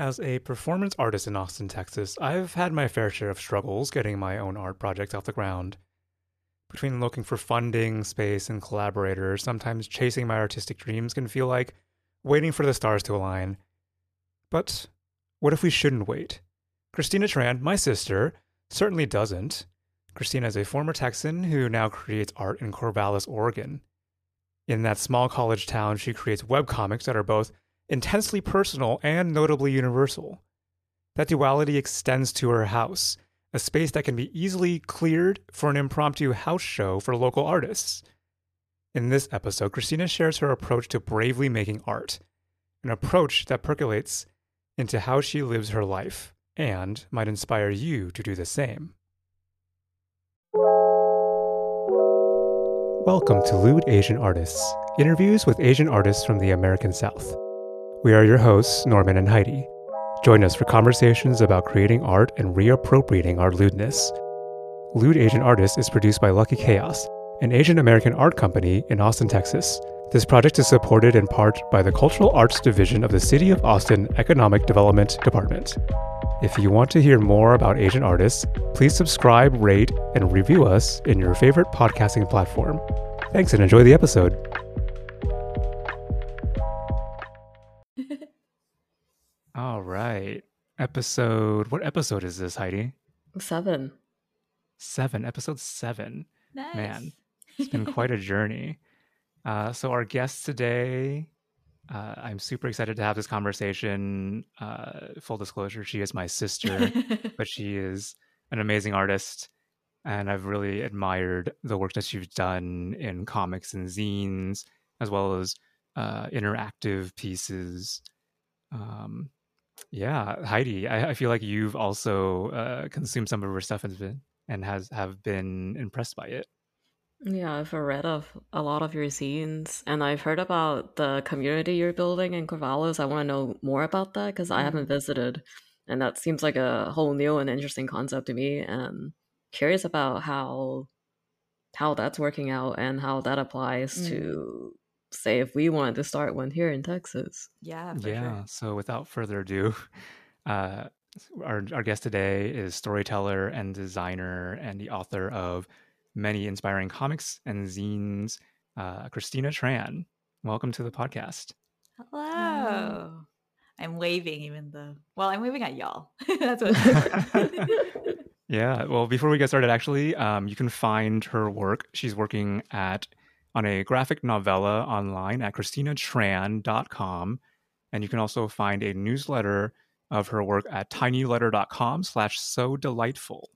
As a performance artist in Austin, Texas, I've had my fair share of struggles getting my own art projects off the ground. Between looking for funding, space, and collaborators, sometimes chasing my artistic dreams can feel like waiting for the stars to align. But what if we shouldn't wait? Christina Tran, my sister, certainly doesn't. Christina is a former Texan who now creates art in Corvallis, Oregon. In that small college town, she creates webcomics that are both intensely personal and notably universal. That duality extends to her house, a space that can be easily cleared for an impromptu house show for local artists. In this episode, Christina shares her approach to bravely making art, an approach that percolates into how she lives her life and might inspire you to do the same. Welcome to Lewd Asian Artists, interviews with Asian artists from the American South. We are your hosts, Norman and Heidi. Join us for conversations about creating art and reappropriating our lewdness. Lewd Asian Artists is produced by Lucky Chaos, an Asian American art company in Austin, Texas. This project is supported in part by the Cultural Arts Division of the City of Austin Economic Development Department. If you want to hear more about Asian artists, please subscribe, rate, and review us in your favorite podcasting platform. Thanks and enjoy the episode. All right. Episode, what episode is this, Heidi? Seven. Seven, episode seven. Nice. Man, it's been quite a journey. Uh, so, our guest today, uh, I'm super excited to have this conversation. Uh, full disclosure, she is my sister, but she is an amazing artist. And I've really admired the work that she's done in comics and zines, as well as uh, interactive pieces. Um, yeah, Heidi, I, I feel like you've also uh, consumed some of her stuff and been and has have been impressed by it. Yeah, I've read of a lot of your zines, and I've heard about the community you're building in Corvallis. I want to know more about that because I haven't visited, and that seems like a whole new and interesting concept to me. And curious about how how that's working out and how that applies Mm. to say if we wanted to start one here in Texas. Yeah, for yeah. sure. So without further ado, uh, our our guest today is storyteller and designer and the author of many inspiring comics and zines, uh, Christina Tran. Welcome to the podcast. Hello. I'm waving even though well, I'm waving at y'all. That's what Yeah. Well, before we get started, actually, um, you can find her work. She's working at on a graphic novella online at christinatran.com. And you can also find a newsletter of her work at tinyletter.com slash so delightful.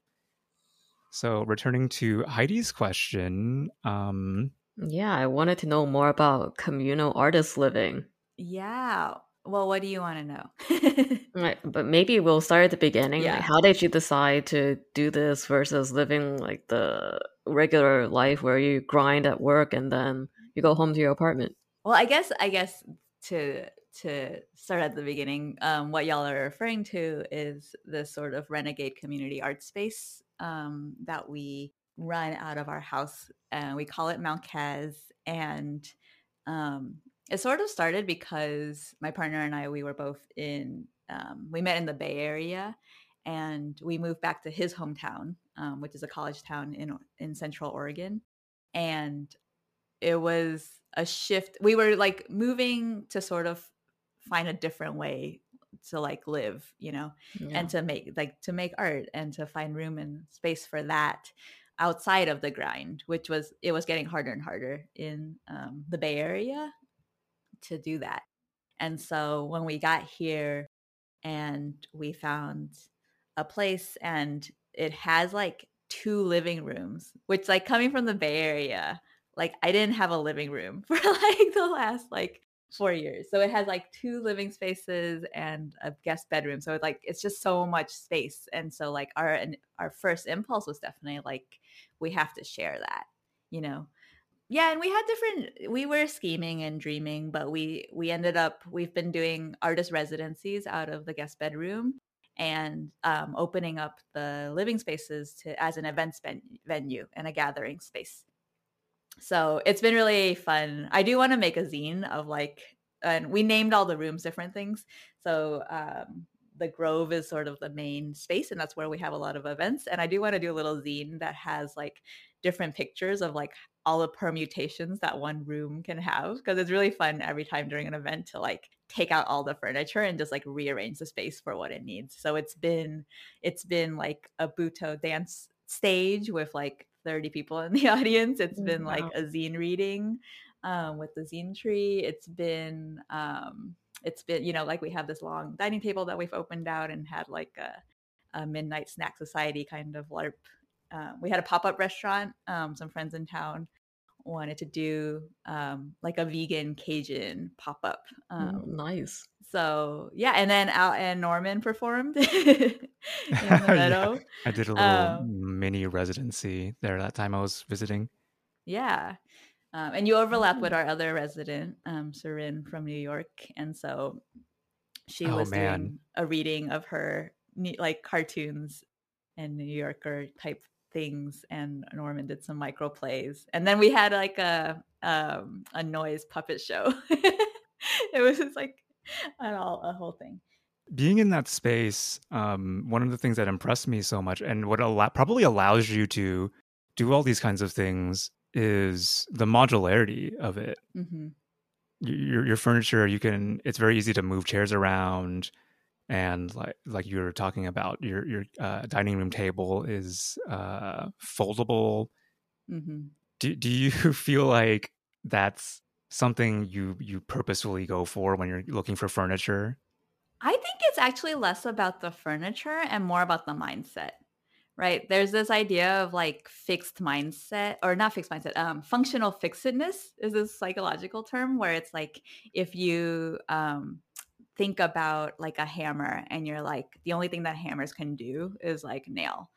So returning to Heidi's question, um, Yeah, I wanted to know more about communal artist living. Yeah. Well, what do you want to know? Right, but maybe we'll start at the beginning. Like, Yeah. how did you decide to do this versus living like the regular life where you grind at work and then you go home to your apartment? well, I guess I guess to to start at the beginning, um, what y'all are referring to is this sort of renegade community art space um, that we run out of our house. And we call it Mount Kaz. And um, it sort of started because my partner and I, we were both in, um, we met in the Bay Area and we moved back to his hometown, um, which is a college town in, in Central Oregon. And it was a shift. We were like moving to sort of find a different way to like live, you know, Yeah. and to make like to make art and to find room and space for that outside of the grind which was it was getting harder and harder in um, the bay area to do that and so when we got here and we found a place and it has like two living rooms which like coming from the bay area like i didn't have a living room for like the last like four years. So it has like two living spaces and a guest bedroom. So it's like it's just so much space. And so like our and our first impulse was definitely like we have to share that you know? Yeah and we had different we were scheming and dreaming but we we ended up we've been doing artist residencies out of the guest bedroom and um, opening up the living spaces to as an events ven- venue and a gathering space. So it's been really fun. I do want to make a zine of like and we named all the rooms different things. So um the Grove is sort of the main space, and that's where we have a lot of events. And I do want to do a little zine that has like different pictures of like all the permutations that one room can have because it's really fun every time during an event to like take out all the furniture and just like rearrange the space for what it needs. So it's been it's been like a Butoh dance stage with like 30 people in the audience. It's Oh, been like a zine reading um, with the zine tree. It's been um, it's been you know like we have this long dining table that we've opened out and had like a, a midnight snack society kind of LARP. Um, we had a pop up restaurant. Um, some friends in town wanted to do um, like a vegan Cajun pop up. Oh, Um, nice. so yeah, and then out and Norman performed in the Yeah. I did a little Um, mini residency there that time I was visiting. Yeah. Um, and you overlap with Oh. our other resident, um, Surin from New York. And so she Oh, was man. doing a reading of her like cartoons and New Yorker type things. And Norman did some micro plays. And then we had like a um, a noise puppet show. it was just like an all a whole thing. Being in that space, um, one of the things that impressed me so much, and what allow- probably allows you to do all these kinds of things, is the modularity of it. hmm Your your furniture, you can. It's very easy to move chairs around, and like like you were talking about, your your uh, dining room table is uh, foldable. hmm Do do you feel like that's something you you purposefully go for when you're looking for furniture? I think it's actually less about the furniture and more about the mindset. Right? There's this idea of like fixed mindset or not fixed mindset, um functional fixedness is this psychological term where it's like if you um think about like a hammer and you're like the only thing that hammers can do is like nail.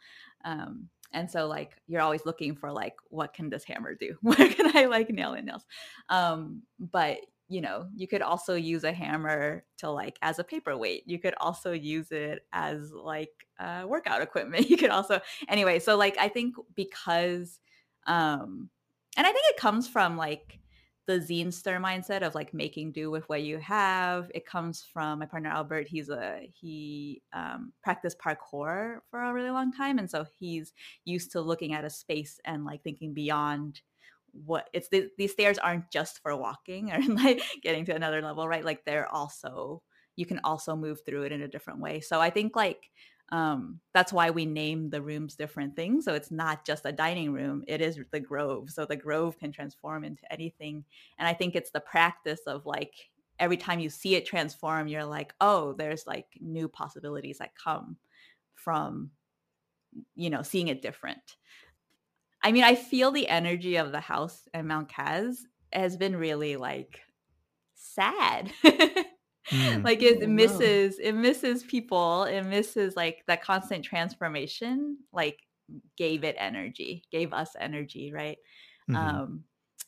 Um and so like you're always looking for like what can this hammer do? Where can I like nail in nails? Um but you know you could also use a hammer to like as a paperweight you could also use it as like uh, workout equipment you could also anyway so like i think because um and i think it comes from like the zinester mindset of like making do with what you have. It comes from my partner albert he's a he um, practiced parkour for a really long time and so he's used to looking at a space and like thinking beyond what it's the, these stairs aren't just for walking or like getting to another level right? Like they're also you can also move through it in a different way. So i think like um that's why we name the rooms different things so it's not just a dining room it is the grove so the grove can transform into anything and i think it's the practice of like every time you see it transform you're like oh there's like new possibilities that come from you know seeing it different I mean, I feel the energy of the house and Mount Kaz has been really like sad. Mm. like it Oh, no. misses it misses people, it misses like that constant transformation like gave it energy, gave us energy, right? Mhm. Um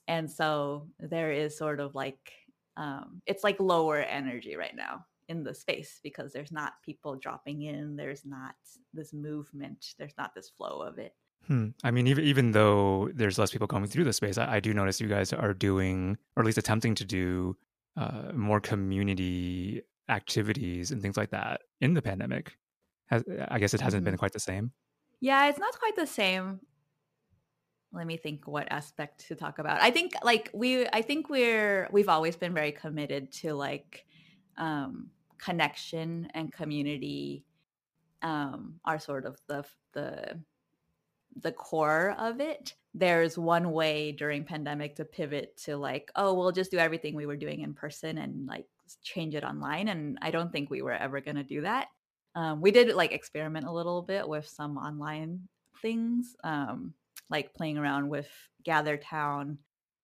and so there is sort of like um it's like lower energy right now in the space because there's not people dropping in, there's not this movement, there's not this flow of it. Hmm. I mean, even even though there's less people coming through the space, I, I do notice you guys are doing, or at least attempting to do, uh, more community activities and things like that in the pandemic. Has, I guess it hasn't been quite the same. Yeah, it's not quite the same. Let me think what aspect to talk about. I think like we I think we're we've always been very committed to like um connection and community um are sort of the the the core of it. There's one way during pandemic to pivot to like, oh, we'll just do everything we were doing in person and like change it online. And I don't think we were ever going to do that. Um, we did like experiment a little bit with some online things, um, like playing around with Gather Town,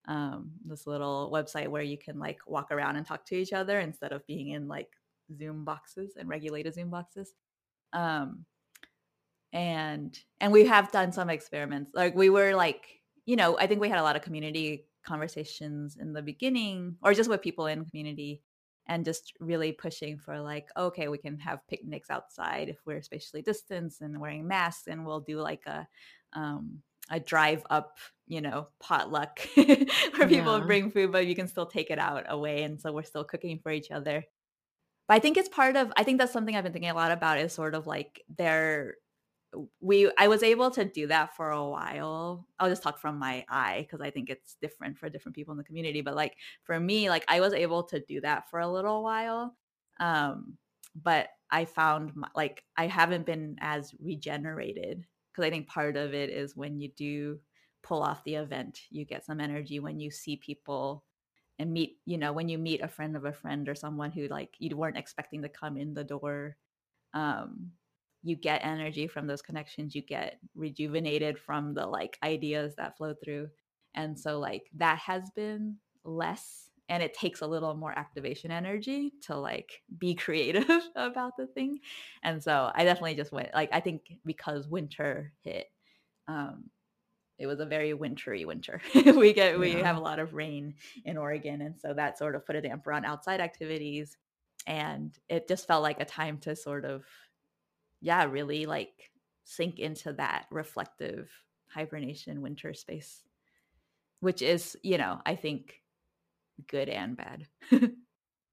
um, this little website where you can like walk around and talk to each other instead of being in like Zoom boxes and regulated Zoom boxes. Um, and and we have done some experiments like we were like you know i think we had a lot of community conversations in the beginning or just with people in community and just really pushing for like okay we can have picnics outside if we're spatially distanced and wearing masks and we'll do like a um a drive up you know potluck where people Yeah. bring food but you can still take it out away and so we're still cooking for each other but I think it's part of I think that's something I've been thinking a lot about is sort of like their we I was able to do that for a while. I'll just talk from my eye because I think it's different for different people in the community. But like for me, like I was able to do that for a little while. Um, but I found my, like I haven't been as regenerated because I think part of it is when you do pull off the event, you get some energy when you see people and meet, you know, when you meet a friend of a friend or someone who like you weren't expecting to come in the door. Um, you get energy from those connections you get rejuvenated from the like ideas that flow through. And so like that has been less and it takes a little more activation energy to like be creative about the thing. And so i definitely just went like i think because winter hit um it was a very wintry winter. We get we have a lot of rain in oregon and so that sort of put a damper on outside activities and it just felt like a time to sort of yeah, really like sink into that reflective hibernation winter space, which is, you know, I think good and bad.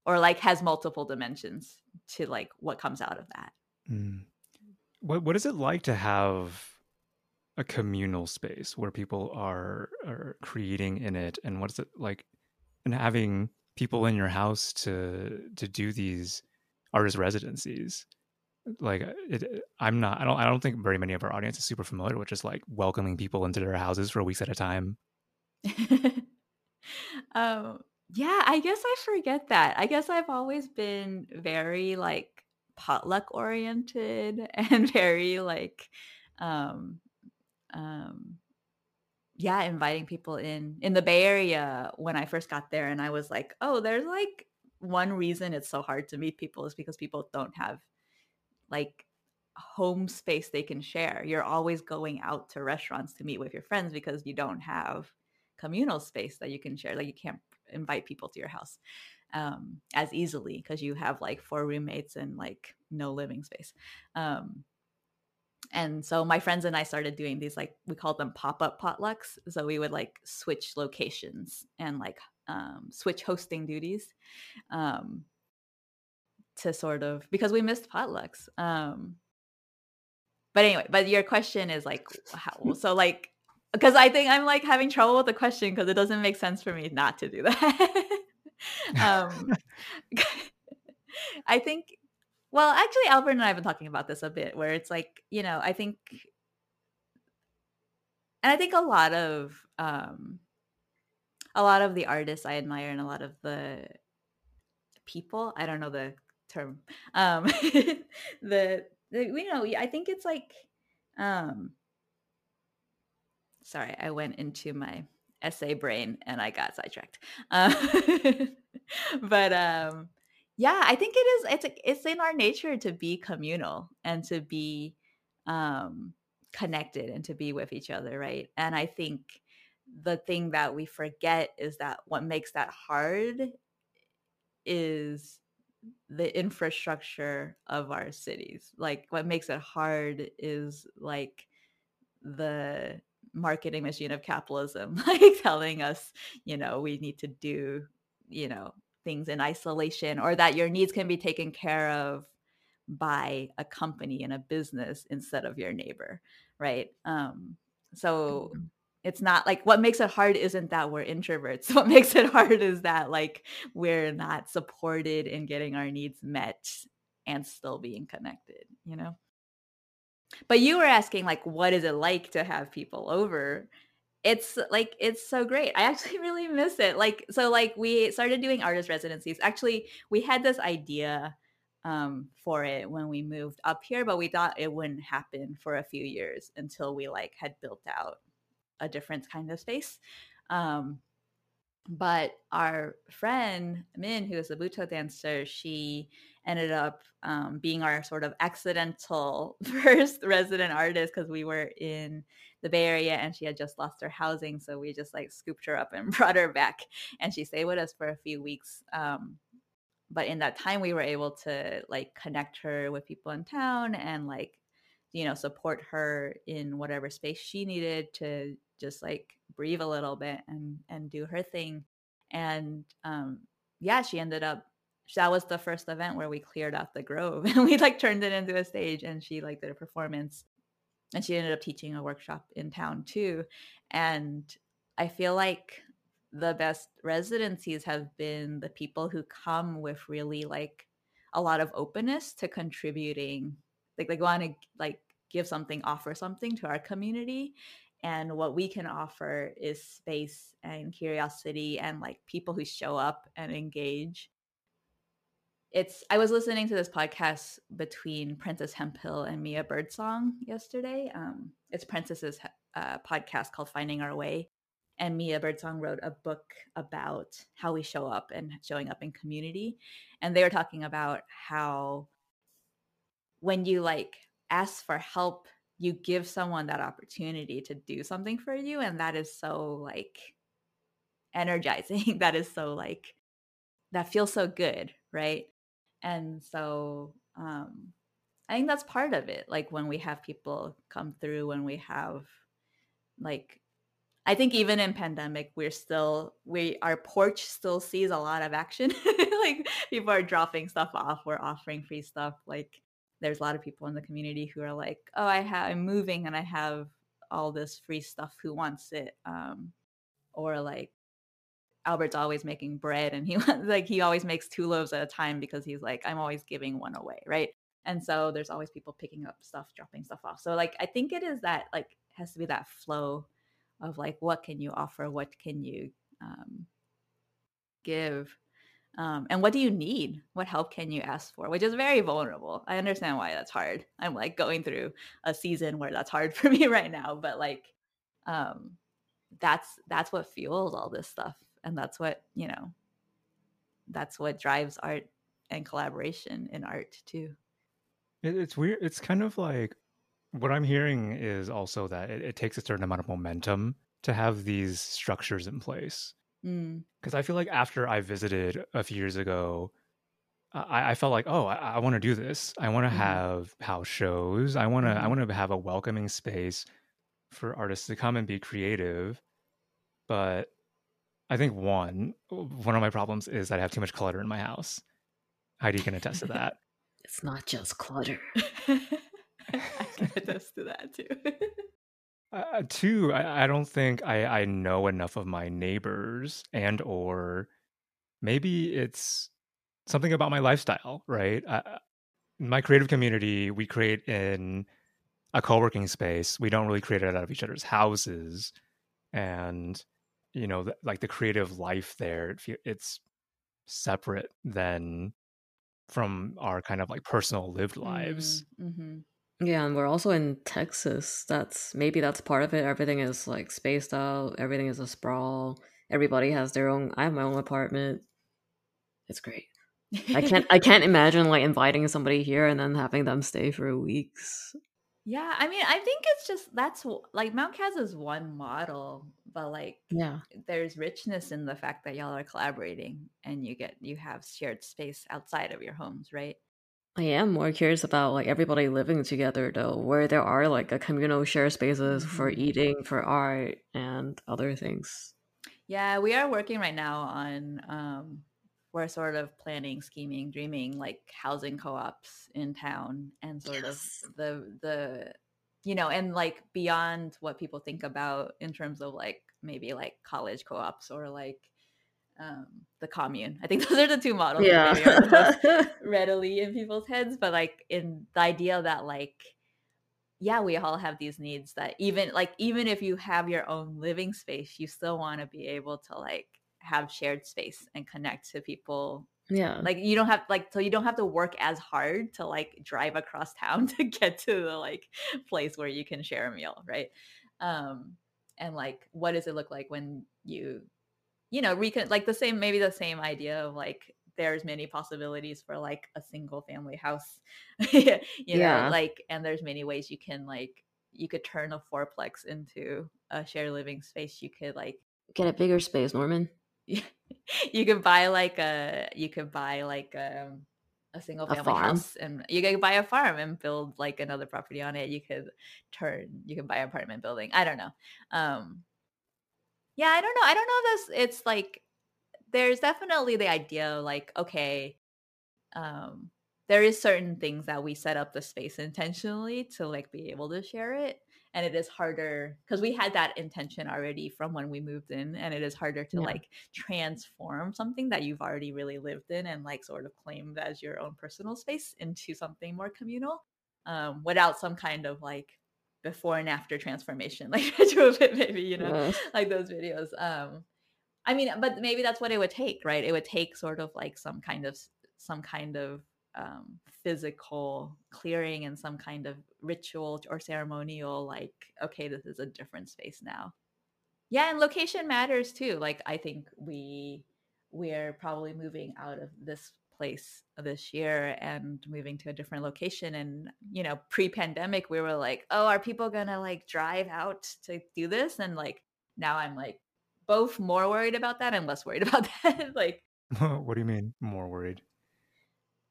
or like has multiple dimensions to like what comes out of that. Mm. What what is it like to have a communal space where people are are creating in it and what is it like and having people in your house to to do these artist residencies like uh, it, uh, i'm not i don't i don't think very many of our audience is super familiar with just like welcoming people into their houses for weeks at a time. Um yeah i guess i forget that. I guess i've always been very like potluck oriented and very like um um yeah inviting people in in the bay area when i first got there and i was like oh there's like one reason it's so hard to meet people is because people don't have like home space they can share. You're always going out to restaurants to meet with your friends because you don't have communal space that you can share. Like you can't invite people to your house um, as easily because you have like four roommates and like no living space. Um, and so my friends and I started doing these like we called them pop-up potlucks. So we would like switch locations and like um, switch hosting duties. Um, to sort of because we missed potlucks. Um, but anyway, but your question is like, how, so like, because I think I'm like having trouble with the question because it doesn't make sense for me not to do that. um, I think, well, actually, Albert and I have been talking about this a bit, where it's like, you know, I think, and I think a lot of, um, a lot of the artists I admire and a lot of the people, I don't know the term. Um, the, the you know I think it's like um, sorry I went into my essay brain and I got sidetracked. Uh, but um, yeah, I think it is. It's it's in our nature to be communal and to be um, connected and to be with each other, right? And I think the thing that we forget is that what makes that hard is the infrastructure of our cities. Like what makes it hard is like the marketing machine of capitalism, like telling us, you know, we need to do, you know, things in isolation or that your needs can be taken care of by a company and a business instead of your neighbor, right? Um so mm-hmm it's not like what makes it hard isn't that we're introverts. What makes it hard is that like we're not supported in getting our needs met and still being connected you know? But you were asking like what is it like to have people over? It's like it's so great. I actually really miss it. Like so like we started doing artist residencies. Actually we had this idea um, for it when we moved up here but we thought it wouldn't happen for a few years until we like had built out a different kind of space. Um, but our friend Min, who is a Butoh dancer, she ended up um, being our sort of accidental first resident artist because we were in the Bay Area and she had just lost her housing. So we just like scooped her up and brought her back. And she stayed with us for a few weeks. Um, but in that time, we were able to like connect her with people in town and like, you know, support her in whatever space she needed to just like breathe a little bit and and do her thing. And um yeah she ended up that was the first event where we cleared out the grove and we like turned it into a stage and she like did a performance. And she ended up teaching a workshop in town too. And i feel like the best residencies have been the people who come with really like a lot of openness to contributing. Like they want to like give something offer something to our community and what we can offer is space and curiosity and like people who show up and engage. It's i was listening to this podcast between Prentis Hemphill and mia birdsong yesterday um, it's Prentis's uh, podcast called finding our way and mia birdsong wrote a book about how we show up and showing up in community and they were talking about how when you like ask for help you give someone that opportunity to do something for you and that is so like energizing that is so like that feels so good right? And so um i think that's part of it like when we have people come through when we have like i think even in pandemic we're still we our porch still sees a lot of action. Like people are dropping stuff off we're offering free stuff like there's a lot of people in the community who are like, oh, I have I'm moving and I have all this free stuff. Who wants it? Um, or like Albert's always making bread and he like he always makes two loaves at a time because he's like I'm always giving one away, right? And so there's always people picking up stuff, dropping stuff off. So like I think it is that like has to be that flow of like what can you offer, what can you um, give um, and what do you need? What help can you ask for? Which is very vulnerable. I understand why that's hard. I'm like going through a season where that's hard for me right now, but like um that's that's what fuels all this stuff and that's what, you know, that's what drives art and collaboration in art too. It's weird. It's kind of like what I'm hearing is also that it, it takes a certain amount of momentum to have these structures in place because mm. I feel like after I visited a few years ago, I, I felt like, oh, I, I want to do this. I want to mm. Mm-hmm. have house shows. I want to. Mm. I mm-hmm. want to have a welcoming space for artists to come and be creative. But I think one one of my problems is that I have too much clutter in my house. Heidi can attest to that. it's not just clutter. I can attest to that too. Uh, two, I, I don't think I, I know enough of my neighbors, and or maybe it's something about my lifestyle, right? Uh, my creative community, we create in a co-working space. We don't really create it out of each other's houses, and you know, like the creative life there, it, it's separate than from our kind of like personal lived lives. Mm-hmm. Yeah, and we're also in Texas. That's maybe that's part of it. Everything is like spaced out. Everything is a sprawl. Everybody has their own. I have my own apartment. It's great. I can't. I can't imagine like inviting somebody here and then having them stay for weeks. Yeah, I mean, I think it's just that's like Mount Kaz is one model, but like yeah, there's richness in the fact that y'all are collaborating and you get you have shared space outside of your homes, right? I am more curious about like everybody living together though, where there are like a communal share spaces for mm-hmm. eating, for art, and other things. Yeah, we are working right now on um we're sort of planning, scheming, dreaming like housing co-ops in town and sort yes. of the the you know, and like beyond what people think about in terms of like maybe like college co-ops or like um, the commune. I think those are the two models yeah. that readily in people's heads. But like in the idea that like, yeah, we all have these needs that even like even if you have your own living space, you still want to be able to like have shared space and connect to people. Yeah. Like you don't have like so you don't have to work as hard to like drive across town to get to the like place where you can share a meal, right? Um and like what does it look like when you you know we recon like the same maybe the same idea of like there's many possibilities for like a single family house you know yeah. like and there's many ways you can like you could turn a fourplex into a shared living space. You could like get a bigger space norman. You could buy like a you could buy like a, um, a single family a house and you could buy a farm and build like another property on it. You could turn you could buy an apartment building. I don't know. Um yeah, I don't know. I don't know if this it's like there's definitely the idea of like, okay, um there is certain things that we set up the space intentionally to like be able to share it and it is harder because we had that intention already from when we moved in and it is harder to yeah. like transform something that you've already really lived in and like sort of claimed as your own personal space into something more communal um, without some kind of like before and after transformation like bit maybe you know yeah. like those videos um i mean but maybe that's what it would take right it would take sort of like some kind of some kind of um, physical clearing and some kind of ritual or ceremonial like okay this is a different space now yeah and location matters too like i think we we're probably moving out of this place this year and moving to a different location and you know pre-pandemic we were like oh are people gonna like drive out to do this? And like now i'm like both more worried about that and less worried about that like what do you mean more worried?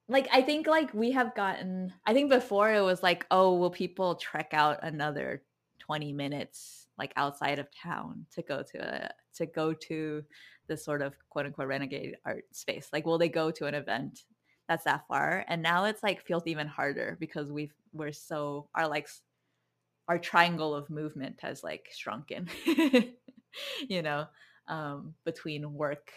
Like I think like we have gotten I think before it was like, oh, will people trek out another 20 minutes like outside of town to go to a to go to this sort of quote unquote renegade art space? Like will they go to an event that's that far? And now it's like feels even harder because we've we're so our like our triangle of movement has like shrunken. you know, um between work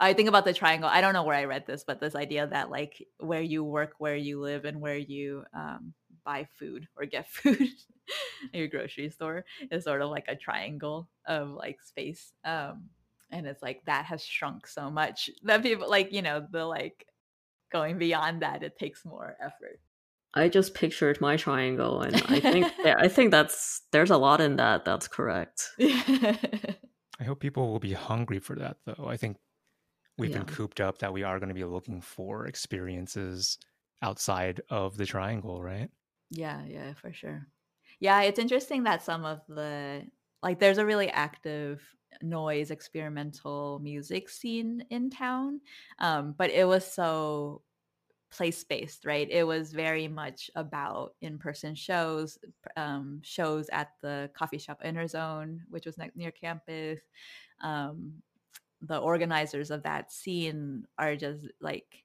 I think about the triangle. I don't know where I read this, but this idea that like where you work, where you live, and where you um, buy food or get food your grocery store is sort of like a triangle of like space. Um, and it's like that has shrunk so much that people like you know the like going beyond that it takes more effort. I just pictured my triangle, and I think I think that's there's a lot in that. That's correct. I hope people will be hungry for that, though. I think we've yeah. been cooped up that we are going to be looking for experiences outside of the triangle, right? Yeah, yeah, for sure. Yeah, it's interesting that some of the like there's a really active noise experimental music scene in town. Um, but it was so place based, right? It was very much about in person shows, um, shows at the coffee shop Interzone, which was near campus, um, the organizers of that scene are just like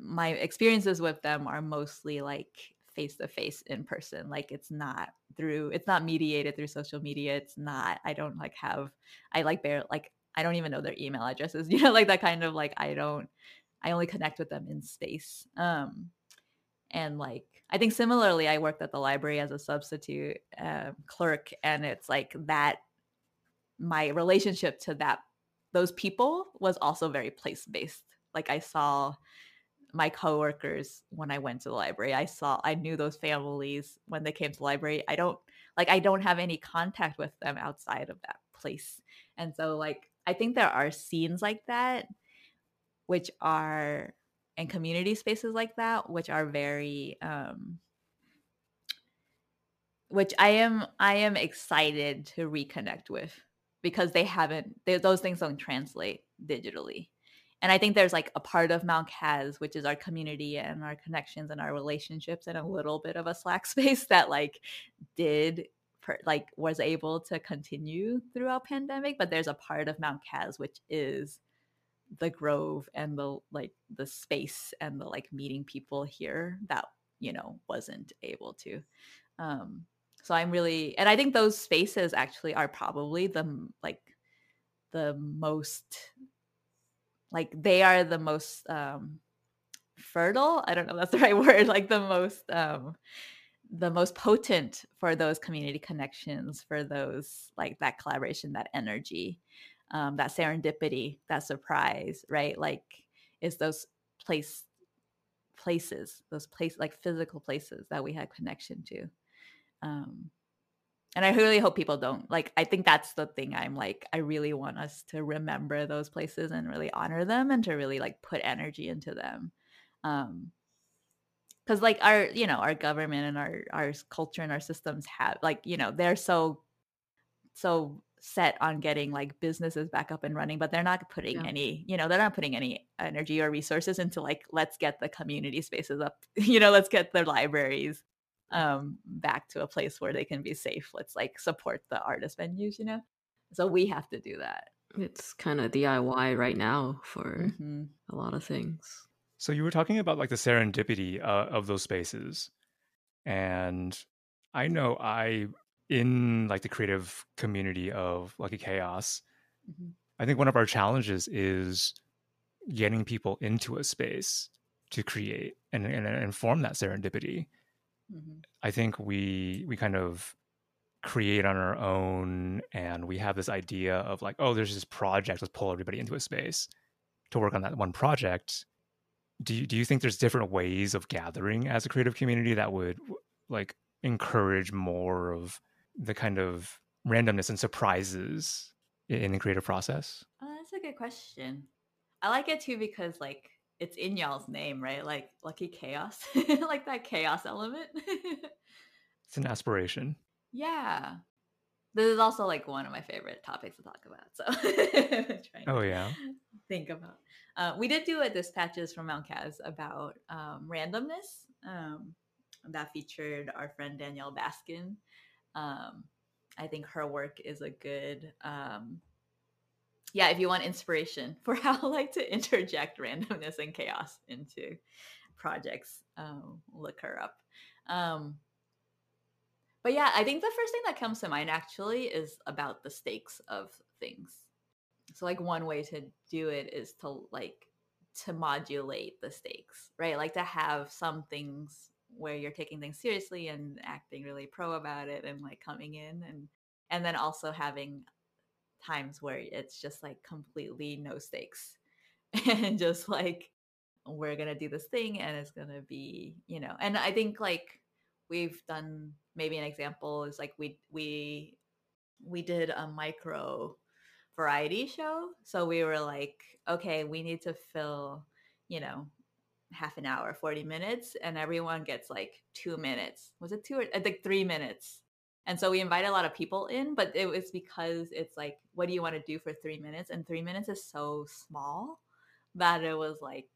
my experiences with them are mostly like face to face in person like it's not through it's not mediated through social media it's not i don't like have i like bear like i don't even know their email addresses you know like that kind of like i don't i only connect with them in space um and like i think similarly i worked at the library as a substitute uh, clerk and it's like that my relationship to that those people was also very place based. Like I saw my coworkers when I went to the library. I saw I knew those families when they came to the library. I don't like I don't have any contact with them outside of that place. And so like I think there are scenes like that which are and community spaces like that which are very um which I am I am excited to reconnect with because they haven't they, those things don't translate digitally and i think there's like a part of mount kaz which is our community and our connections and our relationships and a little bit of a slack space that like did like was able to continue throughout pandemic but there's a part of mount kaz which is the grove and the like the space and the like meeting people here that you know wasn't able to. Um so i'm really and i think those spaces actually are probably the like the most like they are the most um fertile i don't know that's the right word like the most um the most potent for those community connections for those like that collaboration that energy um that serendipity that surprise right? Like is those place places those place like physical places that we had connection to. Um and i really hope people don't like i think that's the thing i'm like i really want us to remember those places and really honor them and to really like put energy into them um because like our you know our government and our our culture and our systems have like you know they're so so set on getting like businesses back up and running but they're not putting yeah. any you know they're not putting any energy or resources into like let's get the community spaces up you know let's get the libraries um, back to a place where they can be safe. Let's like support the artist venues, you know? So we have to do that. It's kind of DIY right now for mm-hmm. a lot of things. So you were talking about like the serendipity uh, of those spaces, and I know I in like the creative community of Lucky Chaos, mm-hmm. I think one of our challenges is getting people into a space to create and and, and form that serendipity. Mm-hmm. I think we we kind of create on our own and we have this idea of like oh there's this project let's pull everybody into a space to work on that one project do you, do you think there's different ways of gathering as a creative community that would like encourage more of the kind of randomness and surprises in the creative process? Uh, that's a good question. I like it too because like it's in y'all's name, right? Like lucky chaos, like that chaos element. it's an aspiration. Yeah. This is also like one of my favorite topics to talk about. So, oh yeah, think about uh, we did do a dispatches from Mount Kaz about um, randomness um, that featured our friend Danielle Baskin. Um, I think her work is a good, um, yeah, if you want inspiration for how I like to interject randomness and chaos into projects, um, look her up. Um, but yeah, I think the first thing that comes to mind actually is about the stakes of things so like one way to do it is to like to modulate the stakes right like to have some things where you're taking things seriously and acting really pro about it and like coming in and and then also having times where it's just like completely no stakes and just like we're gonna do this thing and it's gonna be you know and i think like we've done maybe an example is like we we we did a micro variety show. So we were like, okay, we need to fill, you know, half an hour, 40 minutes, and everyone gets like two minutes. Was it two or uh, I think three minutes? And so we invite a lot of people in, but it was because it's like, what do you want to do for three minutes? And three minutes is so small that it was like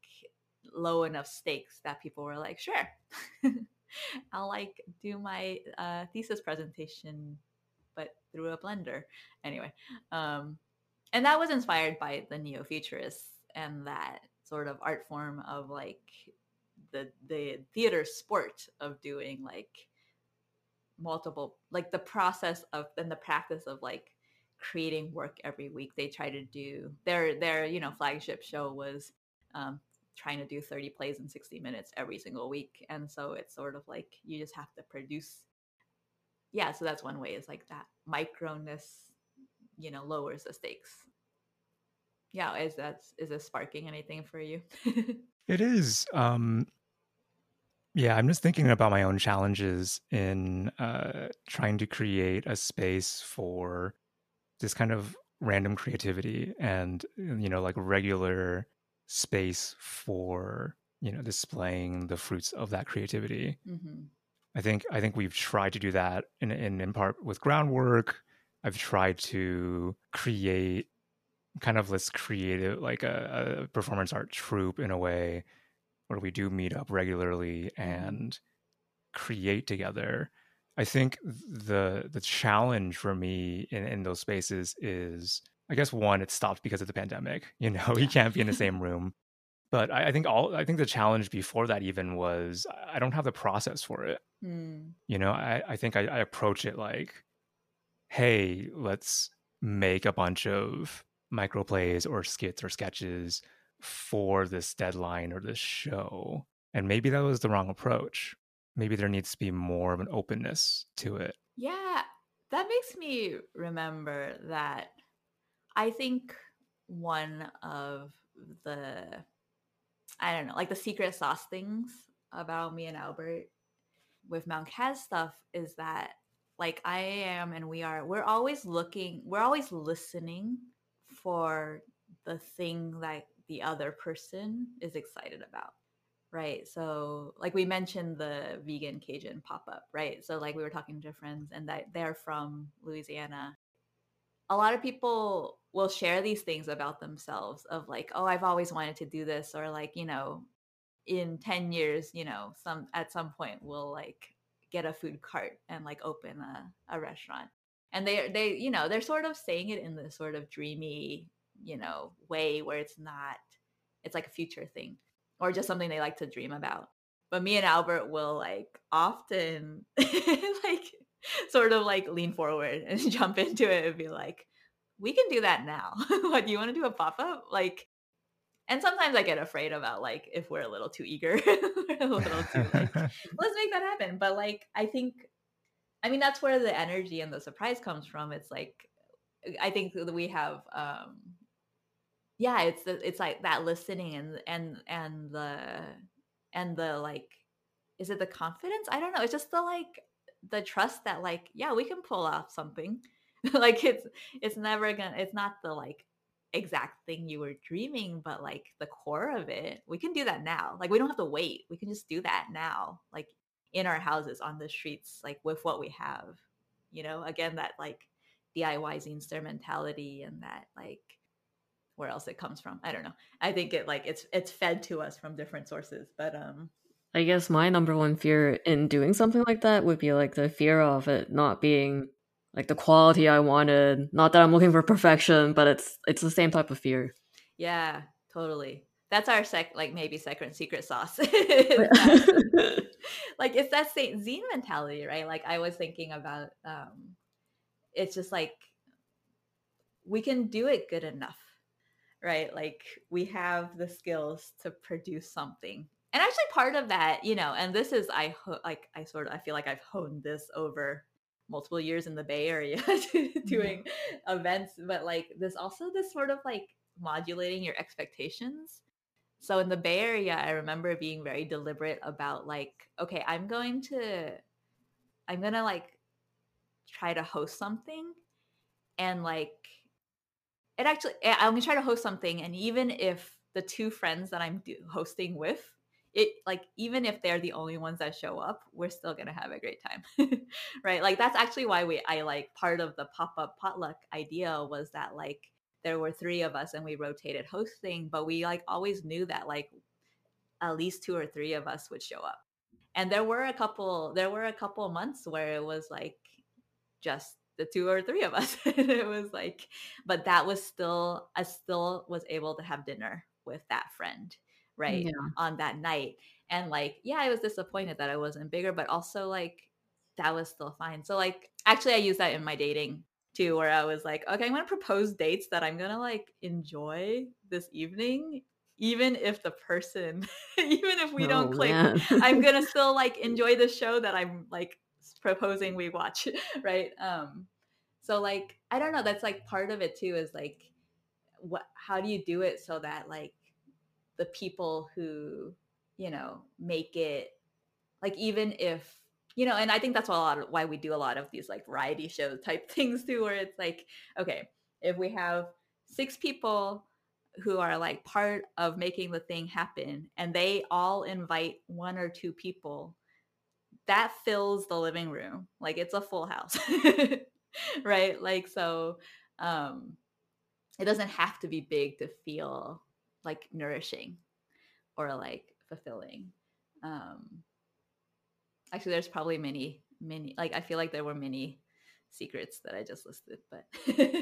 low enough stakes that people were like, sure, I'll like do my uh, thesis presentation, but through a blender. Anyway, um, and that was inspired by the neo-futurists and that sort of art form of like the the theater sport of doing like multiple like the process of and the practice of like creating work every week. They try to do their their you know flagship show was um, trying to do 30 plays in 60 minutes every single week. And so it's sort of like you just have to produce yeah so that's one way is like that microness you know lowers the stakes. Yeah is that is this sparking anything for you? It is um yeah i'm just thinking about my own challenges in uh trying to create a space for this kind of random creativity and you know like regular space for you know displaying the fruits of that creativity mm-hmm. i think i think we've tried to do that in, in in part with groundwork I've tried to create kind of let's create like a, a performance art troupe in a way where we do meet up regularly and create together. I think the the challenge for me in, in those spaces is I guess one, it stopped because of the pandemic. You know, yeah. you can't be in the same room. But I, I, think all I think the challenge before that even was I don't have the process for it. Mm. You know, I, I think I, I approach it like hey, let's make a bunch of microplays or skits or sketches for this deadline or this show. And maybe that was the wrong approach. Maybe there needs to be more of an openness to it. Yeah, that makes me remember that I think one of the, I don't know, like the secret sauce things about me and Albert with Mount Kaz stuff is that like I am and we are, we're always looking, we're always listening for the thing that the other person is excited about. Right. So, like we mentioned the vegan Cajun pop up, right? So, like we were talking to friends and that they're from Louisiana. A lot of people will share these things about themselves of like, oh, I've always wanted to do this, or like, you know, in 10 years, you know, some at some point we'll like get a food cart and like open a, a restaurant and they they you know they're sort of saying it in this sort of dreamy you know way where it's not it's like a future thing or just something they like to dream about. But me and Albert will like often like sort of like lean forward and jump into it and be like, we can do that now. what do you want to do a pop-up? Like and sometimes I get afraid about like if we're a little too eager, a little too like, let's make that happen. But like I think I mean that's where the energy and the surprise comes from. It's like I think that we have um yeah, it's the, it's like that listening and and and the and the like is it the confidence? I don't know. It's just the like the trust that like yeah, we can pull off something. like it's it's never gonna it's not the like exact thing you were dreaming, but like the core of it, we can do that now. Like we don't have to wait. We can just do that now. Like in our houses, on the streets, like with what we have. You know, again, that like DIY zinester mentality and that like where else it comes from. I don't know. I think it like it's it's fed to us from different sources. But um I guess my number one fear in doing something like that would be like the fear of it not being like the quality I wanted. Not that I'm looking for perfection, but it's it's the same type of fear. Yeah, totally. That's our sec like maybe second secret sauce. like it's that Saint zine mentality, right? Like I was thinking about um it's just like we can do it good enough. Right? Like we have the skills to produce something. And actually part of that, you know, and this is I ho- like I sort of I feel like I've honed this over multiple years in the Bay Area mm-hmm. doing yeah. events, but like there's also this sort of like modulating your expectations. So in the Bay Area, I remember being very deliberate about like, okay, I'm going to, I'm gonna like try to host something, and like, it actually, eh, I'm gonna try to host something, and even if the two friends that I'm hosting with it like even if they're the only ones that show up we're still gonna have a great time right? Like that's actually why we i like part of the pop-up potluck idea was that like there were three of us and we rotated hosting but we like always knew that like at least two or three of us would show up. And there were a couple there were a couple months where it was like just the two or three of us it was like but that was still i still was able to have dinner with that friend right yeah. on that night and like yeah i was disappointed that i wasn't bigger but also like that was still fine so like actually i use that in my dating too where i was like okay i'm gonna propose dates that i'm gonna like enjoy this evening even if the person even if we oh, don't click i'm gonna still like enjoy the show that i'm like proposing we watch right? Um so like i don't know that's like part of it too is like what how do you do it so that like the people who you know make it like even if you know and i think that's a lot of why we do a lot of these like variety show type things too where it's like okay if we have six people who are like part of making the thing happen and they all invite one or two people that fills the living room like it's a full house right? Like so um it doesn't have to be big to feel like nourishing or like fulfilling um actually there's probably many many like i feel like there were many secrets that i just listed but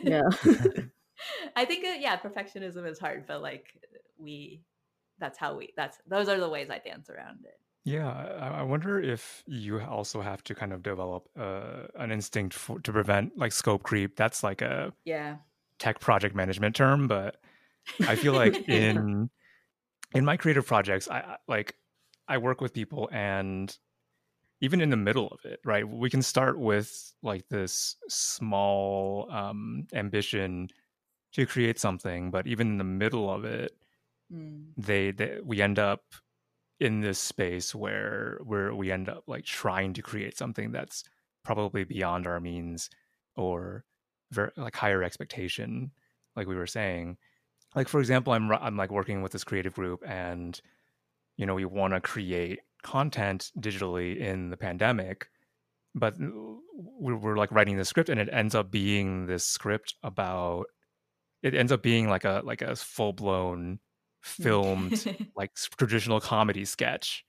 yeah. I think uh, yeah perfectionism is hard but like we that's how we that's those are the ways i dance around it yeah i, wonder if you also have to kind of develop uh, an instinct for, to prevent like scope creep that's like a yeah tech project management term but I feel like in in my creative projects, I like I work with people and even in the middle of it, right? We can start with like this small um, ambition to create something, but even in the middle of it, mm. they, they we end up in this space where where we end up like trying to create something that's probably beyond our means or very like higher expectation, like we were saying. Like for example i'm i'm like working with this creative group and you know we want to create content digitally in the pandemic but we're, we're like writing the script and it ends up being this script about it ends up being like a like a full-blown filmed like traditional comedy sketch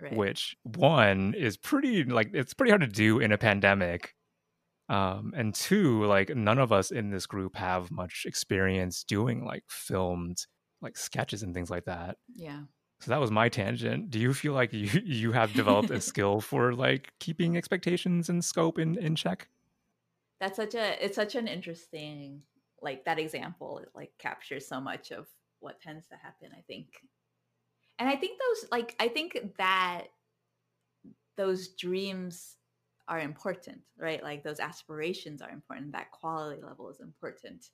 right. which one is pretty like it's pretty hard to do in a pandemic um, and two like none of us in this group have much experience doing like filmed like sketches and things like that yeah So that was my tangent. Do you feel like you you have developed a skill for like keeping expectations and scope in in check? That's such a it's such an interesting like that example it like captures so much of what tends to happen, I think. And I think those like I think that those dreams are important, right? Like those aspirations are important. That quality level is important.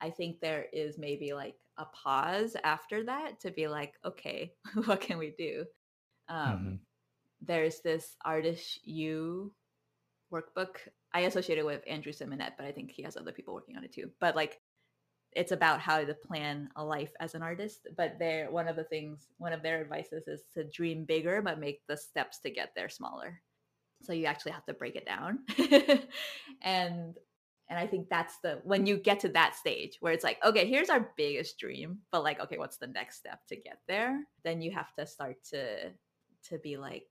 I think there is maybe like a pause after that to be like, okay, what can we do? Um, mm-hmm. There's this Artists U workbook I associated with Andrew Simonet, but I think he has other people working on it too. But like, it's about how to plan a life as an artist. But there, one of the things, one of their advices is to dream bigger, but make the steps to get there smaller. So you actually have to break it down, and and I think that's the when you get to that stage where it's like, okay, here's our biggest dream, but like, okay, what's the next step to get there? Then you have to start to to be like,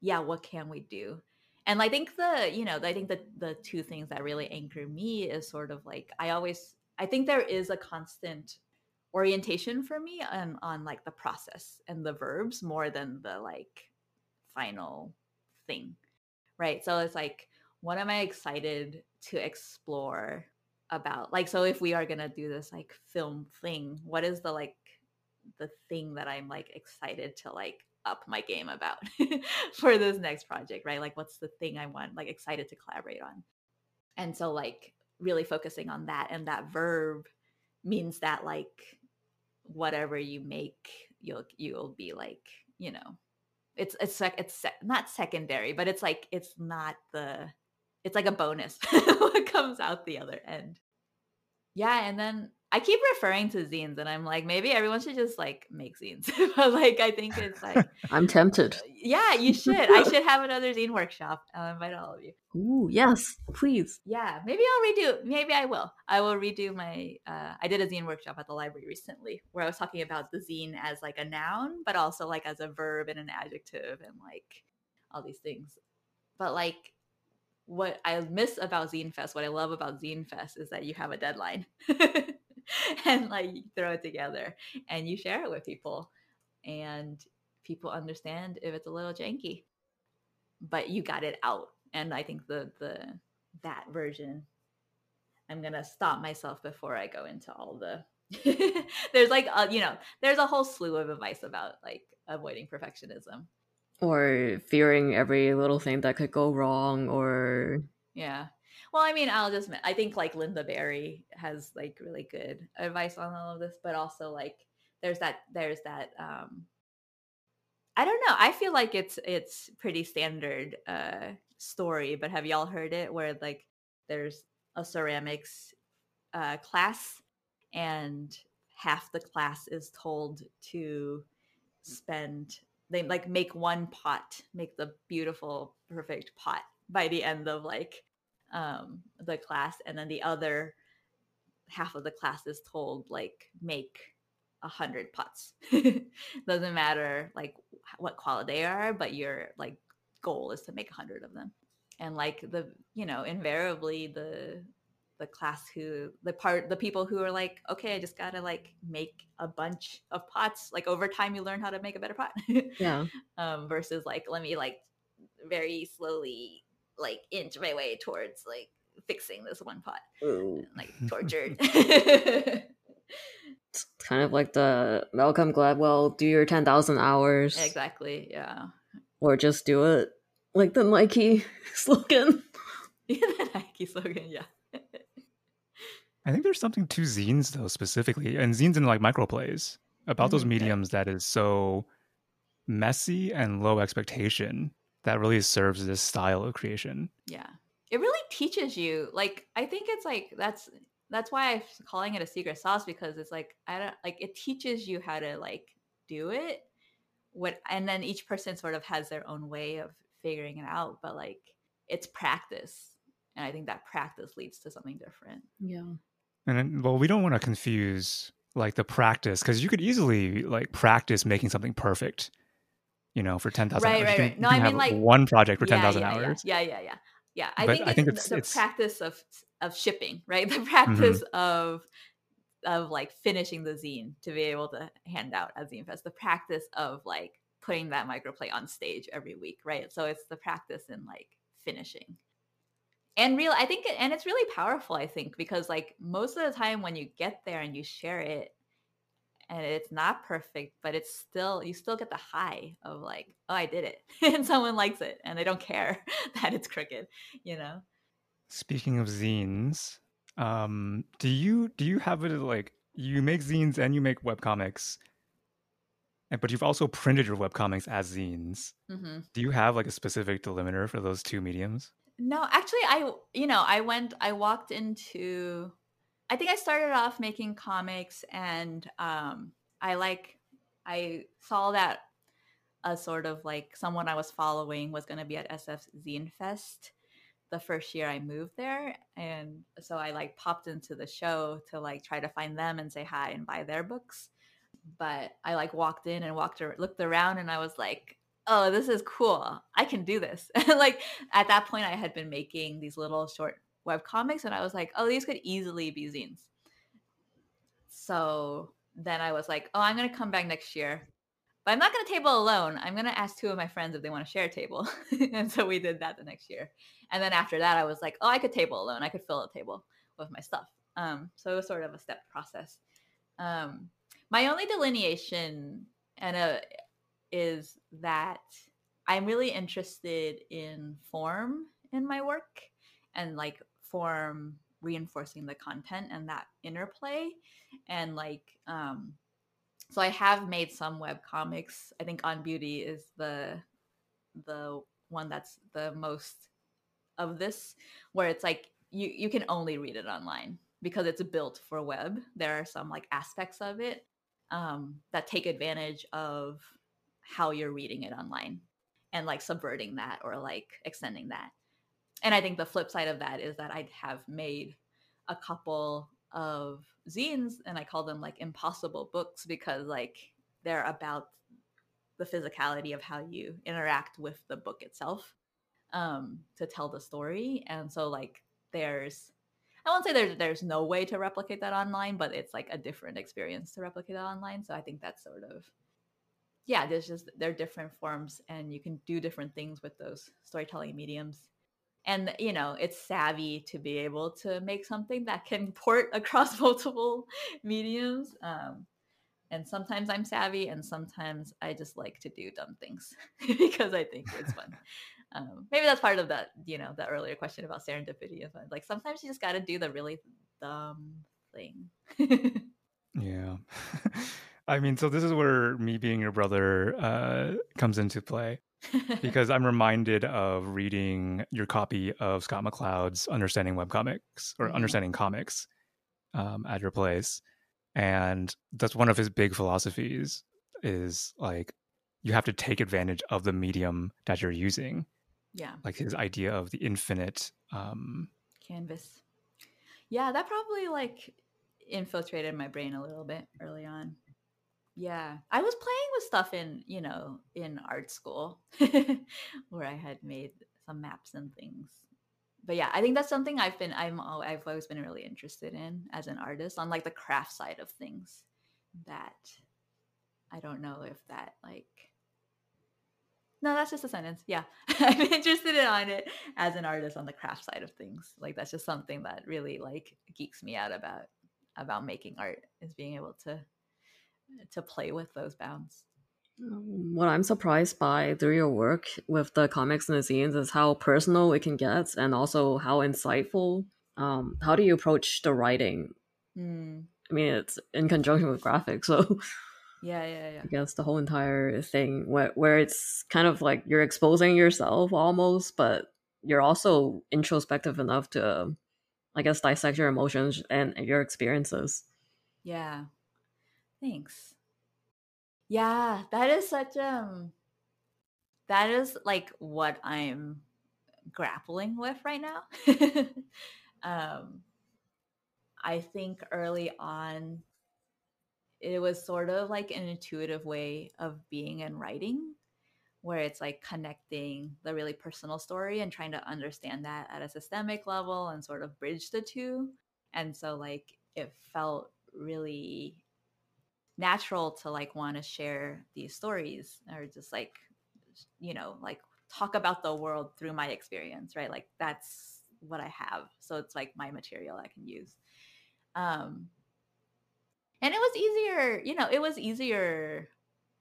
yeah, what can we do? And I think the, you know, I think the the two things that really anchor me is sort of like I always I think there is a constant orientation for me on on like the process and the verbs more than the like final thing. Right? So it's like what am I excited to explore about like so if we are gonna do this like film thing what is the like the thing that i'm like excited to like up my game about for this next project right like what's the thing i want like excited to collaborate on and so like really focusing on that and that verb means that like whatever you make you'll you'll be like you know it's it's it's sec- not secondary but it's like it's not the it's like a bonus what comes out the other end. Yeah, and then I keep referring to zines, and I'm like, maybe everyone should just like make zines. but like, I think it's like I'm tempted. Yeah, you should. I should have another zine workshop. I'll invite all of you. Ooh, yes, please. Yeah, maybe I'll redo. Maybe I will. I will redo my. Uh, I did a zine workshop at the library recently, where I was talking about the zine as like a noun, but also like as a verb and an adjective, and like all these things. But like what I miss about Zine Fest, what I love about Zine Fest is that you have a deadline and like throw it together and you share it with people and people understand if it's a little janky. But you got it out. And I think the the that version I'm gonna stop myself before I go into all the there's like a, you know there's a whole slew of advice about like avoiding perfectionism or fearing every little thing that could go wrong or yeah well i mean i'll just i think like Lynda Barry has like really good advice on all of this but also like there's that there's that um i don't know i feel like it's it's pretty standard uh story but have y'all heard it where like there's a ceramics uh class and half the class is told to spend they like make one pot make the beautiful perfect pot by the end of like um the class and then the other half of the class is told like make a hundred pots doesn't matter like what quality they are but your like goal is to make a hundred of them. And like the you know invariably the the class who the part the people who are like okay i just gotta like make a bunch of pots like over time you learn how to make a better pot yeah. Um versus like let me like very slowly like inch my way towards like fixing this one pot. Ooh. like tortured. It's kind of like the malcolm gladwell do your 10000 hours. Exactly yeah. Or just do it like the nike slogan. Yeah the nike slogan yeah. I think there's something to zines though specifically, and zines and like microplays about mm, those mediums that is so messy and low expectation that really serves this style of creation. Yeah. It really teaches you. Like I think it's like that's that's why I'm calling it a secret sauce because it's like I don't like it teaches you how to like do it. What and then each person sort of has their own way of figuring it out, but like it's practice. And I think that practice leads to something different. Yeah. And well, we don't want to confuse like the practice because you could easily like practice making something perfect, you know, for ten thousand. Right, hours. right, right. No, I mean like one project for yeah, ten thousand yeah, hours. Yeah, yeah, yeah, yeah. I but think, I think it's the, it's... practice of of shipping, right? The practice mm-hmm. of of like finishing the zine to be able to hand out at Zine Fest. The practice of like putting that microplay on stage every week, right? So it's the practice in like finishing. And real I think and it's really powerful, I think, because like most of the time when you get there and you share it and it's not perfect, but it's still you still get the high of like, oh, I did it, and someone likes it, and they don't care that it's crooked, you know. Speaking of zines, um, do you do you have it like you make zines and you make webcomics, but you've also printed your webcomics as zines. Mm-hmm. Do you have like a specific delimiter for those two mediums? No, actually, I you know I went I walked into I think I started off making comics, and um, I like I saw that a sort of like someone I was following was going to be at SF Zine Fest the first year I moved there, and so I like popped into the show to like try to find them and say hi and buy their books. But I like walked in and walked or looked around, and I was like, "Oh, this is cool! I can do this!" like at that point, I had been making these little short web comics and I was like, oh, these could easily be zines. So then I was like, oh, I'm going to come back next year. But I'm not going to table alone. I'm going to ask two of my friends if they want to share a table. and so we did that the next year. And then after that, I was like, oh, I could table alone. I could fill a table with my stuff. Um, so it was sort of a step process. Um, my only delineation and a, is that I'm really interested in form in my work and like form reinforcing the content and that interplay. And like um so i have made some web comics. I think on beauty is the the one that's the most of this where it's like you you can only read it online because it's built for web. There are some like aspects of it um, that take advantage of how you're reading it online and like subverting that or like extending that and I think the flip side of that is that I have made a couple of zines and I call them like impossible books because like they're about the physicality of how you interact with the book itself um, to tell the story. And so like there's I won't say there's there's no way to replicate that online, but it's like a different experience to replicate that online. So I think that's sort of yeah, there's just they're different forms and you can do different things with those storytelling mediums and you know it's savvy to be able to make something that can port across multiple mediums um, and sometimes i'm savvy and sometimes i just like to do dumb things because i think it's fun. Um, maybe that's part of that you know that earlier question about serendipity of like sometimes you just got to do the really dumb thing. Yeah. I mean so this is where me being your brother uh, comes into play because I'm reminded of reading your copy of Scott McCloud's Understanding Webcomics or mm-hmm. Understanding Comics um, at your place. And that's one of his big philosophies is like you have to take advantage of the medium that you're using. Yeah. Like his idea of the infinite um, canvas. Yeah, that probably like infiltrated my brain a little bit early on. Yeah. I was playing with stuff in, you know, in art school where I had made some maps and things. But yeah, I think that's something I've been I'm I've always been really interested in as an artist on like the craft side of things that I don't know if that like no, that's just a sentence. Yeah. I'm interested in on it as an artist on the craft side of things. Like that's just something that really like geeks me out about about making art is being able to to play with those bounds. Um, what I'm surprised by through your work with the comics and the zines is how personal it can get and also how insightful. Um, how do you approach the writing? Mm. I mean, it's in conjunction with graphics, so yeah, yeah, yeah. I guess the whole entire thing where where it's kind of like you're exposing yourself almost, but you're also introspective enough to, I guess, dissect your emotions and your experiences. Yeah, Thanks. Yeah, that is such um that is like what I'm grappling with right now. um I think early on it was sort of like an intuitive way of being and writing where it's like connecting the really personal story and trying to understand that at a systemic level and sort of bridge the two. And so like it felt really natural to like want to share these stories or just like you know like talk about the world through my experience right? Like that's what i have. So it's like my material i can use. Um and it was easier you know it was easier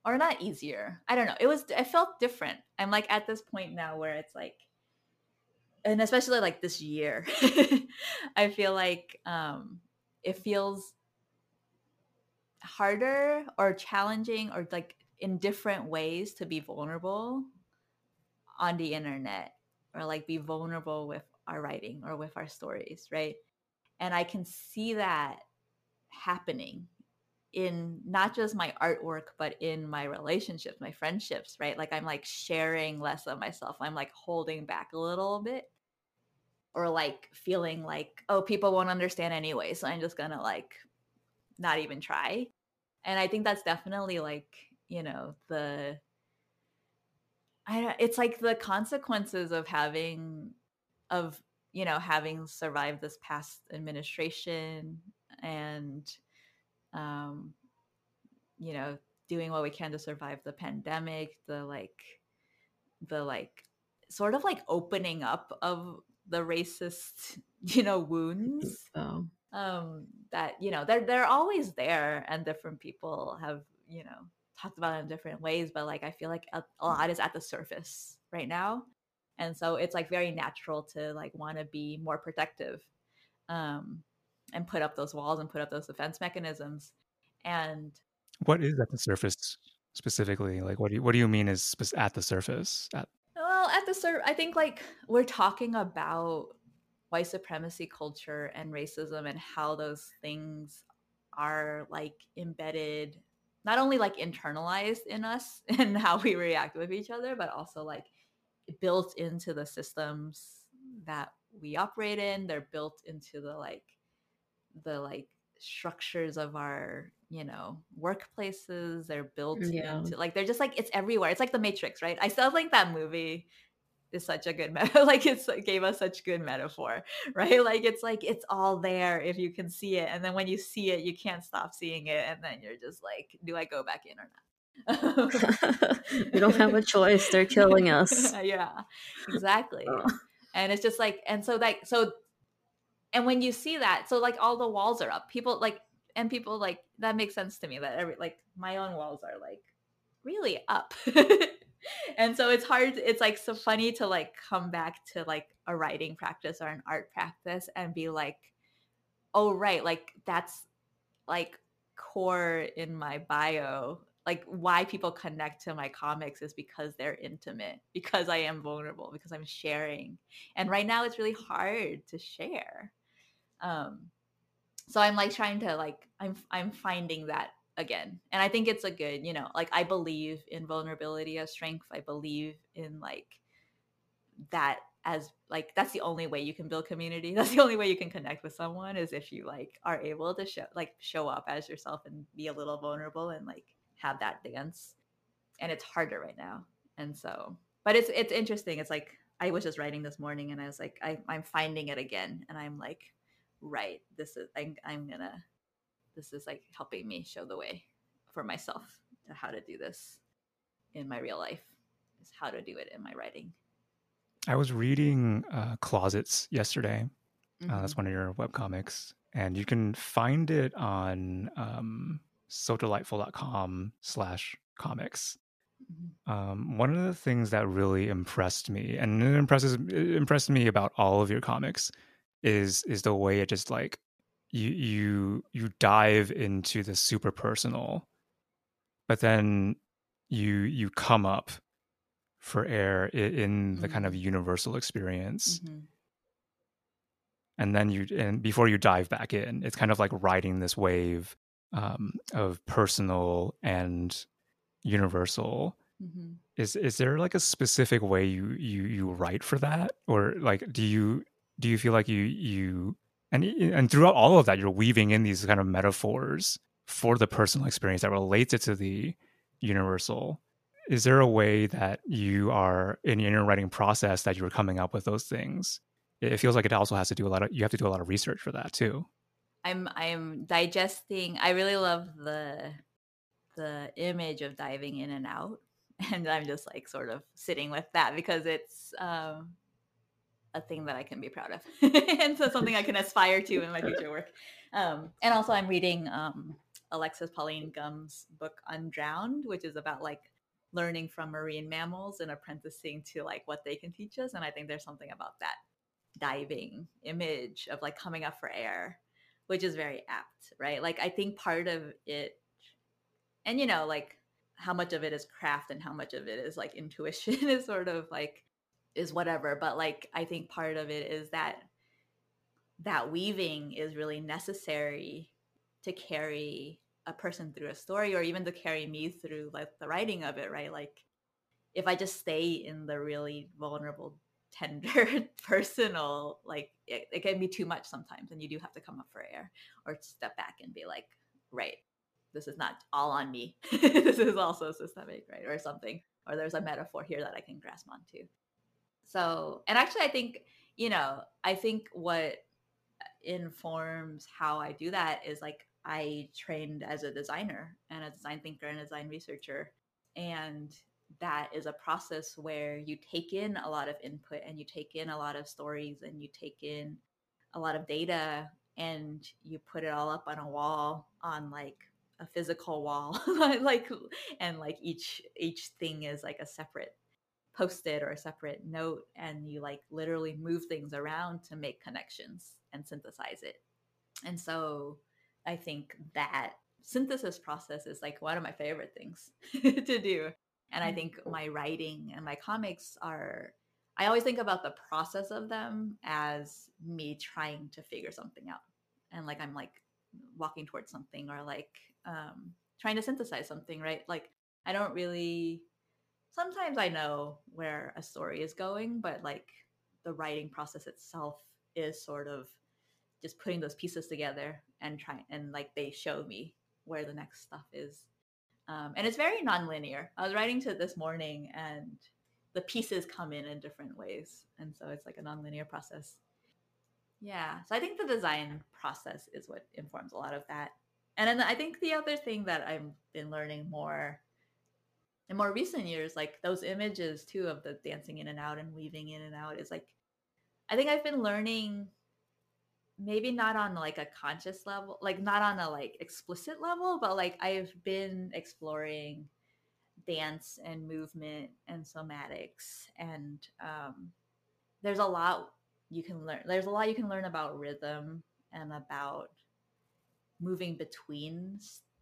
or not easier i don't know it was i felt different. I'm like at this point now where it's like and especially like this year i feel like um it feels harder or challenging or like in different ways to be vulnerable on the internet or like be vulnerable with our writing or with our stories right? And i can see that happening in not just my artwork but in my relationships my friendships right? Like i'm like sharing less of myself. I'm like holding back a little bit or like feeling like oh people won't understand anyway so i'm just gonna like not even try and i think that's definitely like you know the i it's like the consequences of having of you know having survived this past administration and um you know doing what we can to survive the pandemic the like the like sort of like opening up of the racist you know wounds oh. Um that you know they're they're always there and different people have you know talked about it in different ways but like i feel like a, a lot is at the surface right now. And so it's like very natural to like want to be more protective um and put up those walls and put up those defense mechanisms. And what is at the surface specifically? Like what do you what do you mean is at the surface? At well at the sur i think like we're talking about white supremacy culture and racism and how those things are like embedded not only like internalized in us and how we react with each other but also like built into the systems that we operate in. They're built into the like the like structures of our you know workplaces. They're built mm, yeah. into like they're just like it's everywhere. It's like the matrix right? I still think that movie is such a good metaphor like it's like gave us such good metaphor right? Like it's like it's all there if you can see it and then when you see it you can't stop seeing it and then you're just like do i go back in or not? We don't have a choice. They're killing us. Yeah exactly. Oh. and it's just like and so like so and when you see that so like all the walls are up. People like and people like that makes sense to me that every like my own walls are like really up and so it's hard it's like so funny to like come back to like a writing practice or an art practice and be like oh right like that's like core in my bio. Like why people connect to my comics is because they're intimate because i am vulnerable because i'm sharing. And right now it's really hard to share. Um so i'm like trying to like i'm i'm finding that again and i think it's a good you know like i believe in vulnerability as strength i believe in like that as like that's the only way you can build community that's the only way you can connect with someone is if you like are able to show like show up as yourself and be a little vulnerable and like have that dance and it's harder right now and so but it's it's interesting it's like i was just writing this morning and i was like I, i'm finding it again and i'm like right this is I, i'm gonna this is like helping me show the way for myself to how to do this in my real life is how to do it in my writing i was reading uh, closets yesterday mm-hmm. uh, that's mm-hmm. one of your web comics and you can find it on um, sodelightful.com slash comics mm-hmm. um, one of the things that really impressed me and it impresses it impressed me about all of your comics is is the way it just like you you you dive into the super personal but then you you come up for air in, in the mm-hmm. kind of mm-hmm. universal experience mm-hmm. and then you and before you dive back in it's kind of like riding this wave um, of personal and universal mm-hmm. is is there like a specific way you you you write for that or like do you do you feel like you you and and throughout all of that you're weaving in these kind of metaphors for the personal experience that relates it to the universal is there a way that you are in your writing process that you're coming up with those things it feels like it also has to do a lot of you have to do a lot of research for that too I'm I'm digesting. I really love the the image of diving in and out, and I'm just like sort of sitting with that because it's um, a thing that I can be proud of, and so something I can aspire to in my future work. Um, and also, I'm reading um, Alexis Pauline Gumbs's book Undrowned, which is about like learning from marine mammals and apprenticing to like what they can teach us. And I think there's something about that diving image of like coming up for air, which is very apt, right? Like I think part of it, and you know, like how much of it is craft and how much of it is like intuition is sort of like is whatever but like i think part of it is that that weaving is really necessary to carry a person through a story or even to carry me through like the writing of it right? Like if i just stay in the really vulnerable tender personal like it, it, can be too much sometimes and you do have to come up for air or step back and be like right this is not all on me. This is also systemic right or something or there's a metaphor here that i can grasp onto so and actually i think you know i think what informs how i do that is like I trained as a designer and a design thinker and a design researcher. And that is a process where you take in a lot of input and you take in a lot of stories and you take in a lot of data and you put it all up on a wall on like a physical wall like and like each each thing is like a separate post-it or a separate note and you like literally move things around to make connections and synthesize it and so I think that synthesis process is like one of my favorite things to do. And I mm. think my writing and my comics are, I always think about the process of them as me trying to figure something out. And like I'm like walking towards something or like um, trying to synthesize something, right? Like I don't really, sometimes I know where a story is going, but like the writing process itself is sort of just putting those pieces together and trying and like they show me where the next stuff is. Um, and it's very nonlinear. I was writing to it this morning and the pieces come in in different ways. And so it's like a nonlinear process. Yeah. So I think the design process is what informs a lot of that. And then I think the other thing that I've been learning more in more recent years, like those images too of the dancing in and out and weaving in and out, is like I think I've been learning maybe not on like a conscious level like not on a like explicit level but like i've been exploring dance and movement and somatics and um there's a lot you can learn there's a lot you can learn about rhythm and about moving between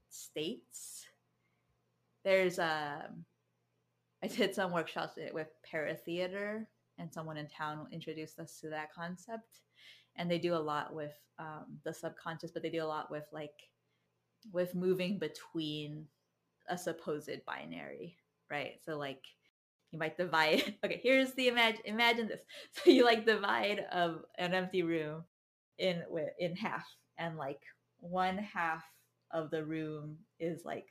states there's a um, i did some workshops with paratheater and someone in town introduced us to that concept. And they do a lot with um, the subconscious but they do a lot with like with moving between a supposed binary right? So like you might divide okay here's the imagine imagine this. So you like divide of an empty room in in half and like one half of the room is like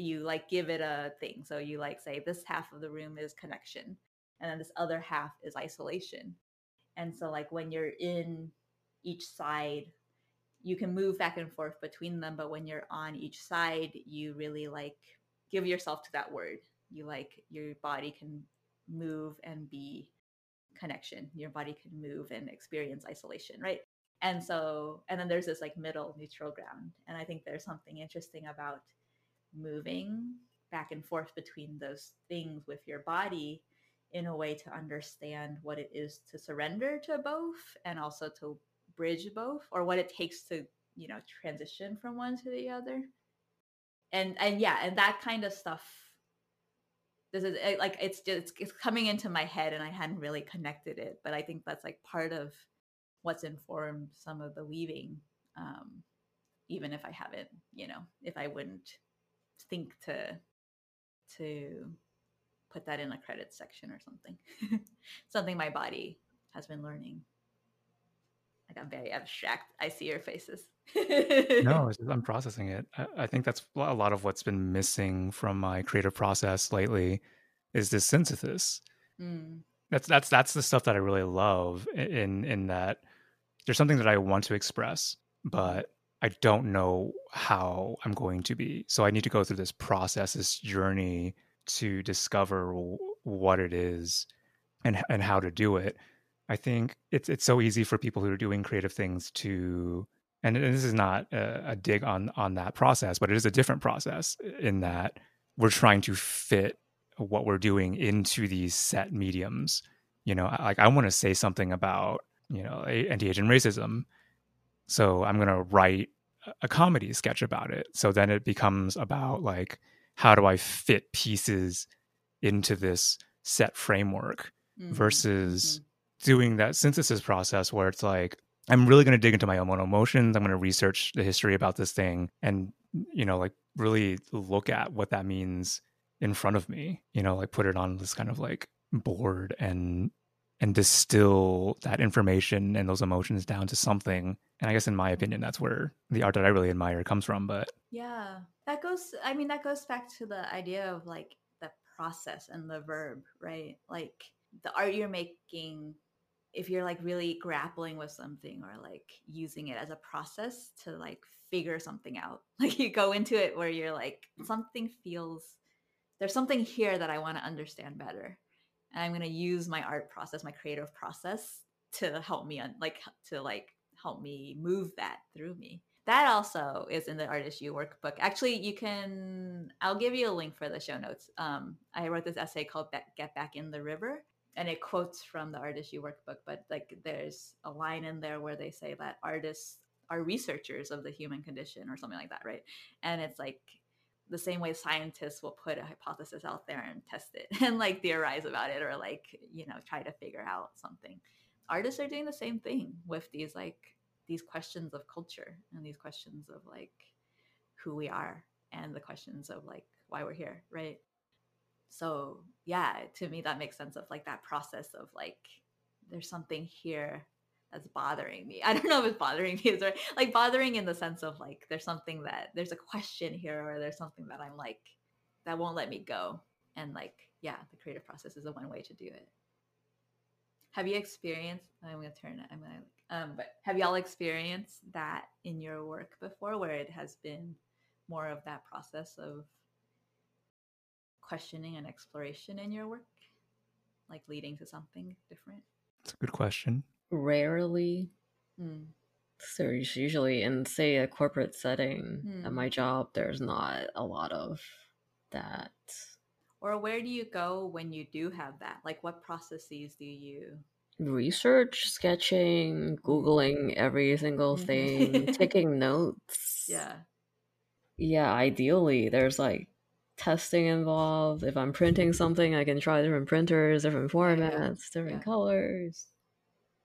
you like give it a thing so you like say this half of the room is connection and then this other half is isolation and so, like, when you're in each side, you can move back and forth between them. But when you're on each side, you really like give yourself to that word. You like your body can move and be connection. Your body can move and experience isolation, right? And so, and then there's this like middle neutral ground. And I think there's something interesting about moving back and forth between those things with your body in a way to understand what it is to surrender to both and also to bridge both or what it takes to you know transition from one to the other. And and yeah and that kind of stuff this is eh, like it's just it's coming into my head and i hadn't really connected it but i think that's like part of what's informed some of the weaving um even if i haven't you know if i wouldn't think to to put that in a credits section or something. something my body has been learning. I got very abstract. I see your faces. no, I'm processing it. I, I, think that's a lot of what's been missing from my creative process lately is this synthesis. Mm. That's that's that's the stuff that I really love in in that there's something that I want to express but I don't know how I'm going to be. So I need to go through this process, this journey to discover what it is and and how to do it. I think it's it's so easy for people who are doing creative things to and this is not a, a dig on on that process, but it is a different process in that we're trying to fit what we're doing into these set mediums. You know, like I want to say something about you know anti-Asian racism, so I'm going to write a comedy sketch about it. So then it becomes about like how do I fit pieces into this set framework mm-hmm. versus mm-hmm. doing that synthesis process where it's like I'm really going to dig into my own emotions. I'm going to research the history about this thing and, you know, like really look at what that means in front of me, you know, like put it on this kind of like board and and distill that information and those emotions down to something. And I guess in my opinion, that's where the art that I really admire comes from. But yeah, that goes, I mean, that goes back to the idea of like the process and the verb, right? Like the art you're making if you're like really grappling with something or like using it as a process to like figure something out like you go into it where you're like something feels there's something here that i want to understand better and i'm going to use my art process my creative process to help me un- like to like help me move that through me. That also is in the Artists U workbook. Actually you can i'll give you a link for the show notes. Um, i wrote this essay called get back in the river and it quotes from the Artists U workbook but like there's a line in there where they say that artists are researchers of the human condition or something like that right? And it's like the same way scientists will put a hypothesis out there and test it and like theorize about it or like you know try to figure out something artists are doing the same thing with these like these questions of culture and these questions of like who we are and the questions of like why we're here right? So yeah to me that makes sense of like that process of like there's something here that's bothering me. I don't know if it's bothering me is like bothering in the sense of like there's something that there's a question here or there's something that i'm like that won't let me go. And like yeah the creative process is the one way to do it have you experienced i'm gonna turn it i'm gonna um but have y'all experienced that in your work before where it has been more of that process of questioning and exploration in your work? Like leading to something different? It's a good question. Rarely. Mm. There's usually in say a corporate setting mm. at my hmm. job, there's not a lot of that. Or where do you go when you do have that? Like what processes do you research, sketching, googling every single thing, taking notes. Yeah. Yeah, ideally there's like testing involved. If I'm printing something, I can try different printers, different formats, different yeah. colors.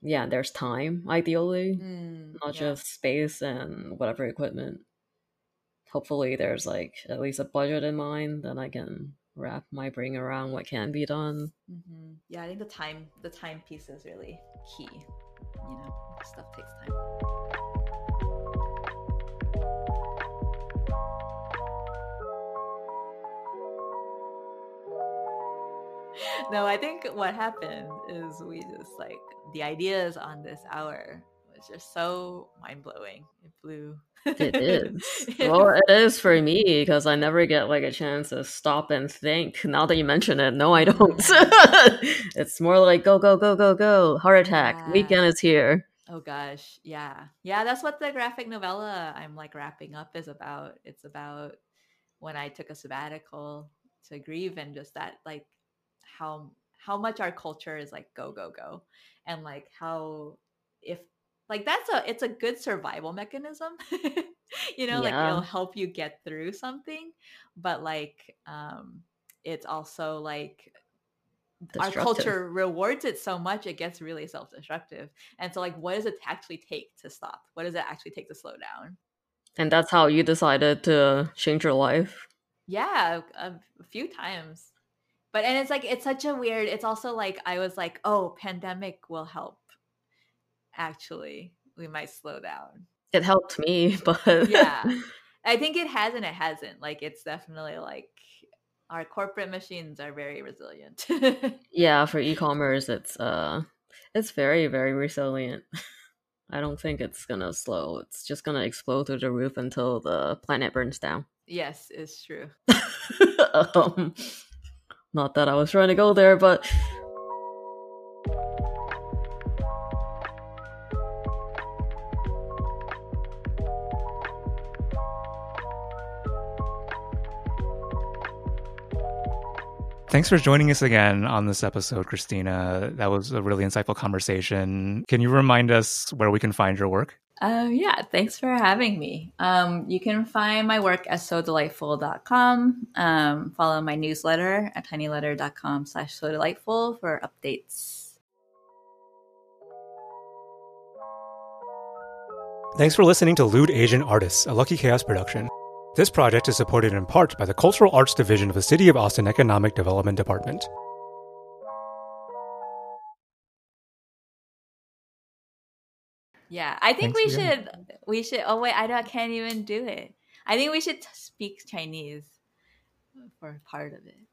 Yeah, there's time, ideally, mm, not yeah. just space and whatever equipment. Hopefully, there's like at least a budget in mind that I can wrap my brain around what can be done. Mm-hmm. Yeah, I think the time the time piece is really key. You know, stuff takes time. no, I think what happened is we just like the ideas on this hour was just so mind blowing. It blew. It is. well, it is for me because I never get like a chance to stop and think. Now that you mention it, no, I don't. it's more like go, go, go, go, go. Heart attack. Yeah. Weekend is here. Oh gosh, yeah, yeah. That's what the graphic novella I'm like wrapping up is about. It's about when I took a sabbatical to grieve and just that like how how much our culture is like go go go and like how if like that's a it's a good survival mechanism you know yeah. like it'll help you get through something but like um it's also like our culture rewards it so much it gets really self-destructive and so like what does it actually take to stop? What does it actually take to slow down? And that's how you decided to change your life? Yeah a, a few times but and it's like it's such a weird it's also like i was like oh pandemic will help actually we might slow down it helped me but yeah i think it has and it hasn't like it's definitely like our corporate machines are very resilient yeah for e-commerce it's uh it's very very resilient I don't think it's gonna slow. It's just gonna explode through the roof until the planet burns down. Yes, it's true. um, not that I was trying to go there, but Thanks for joining us again on this episode, Christina. That was a really insightful conversation. Can you remind us where we can find your work? Um, yeah, thanks for having me. Um, you can find my work at so delightful.com. Um, follow my newsletter at tinyletter.com slash so delightful for updates. Thanks for listening to Lewd Asian Artists, a Lucky Chaos production. This project is supported in part by the Cultural Arts Division of the City of Austin Economic Development Department. Yeah, I think Thanks we again. should we should. Oh wait, I don't, can't even do it. I think we should t- speak Chinese for part of it.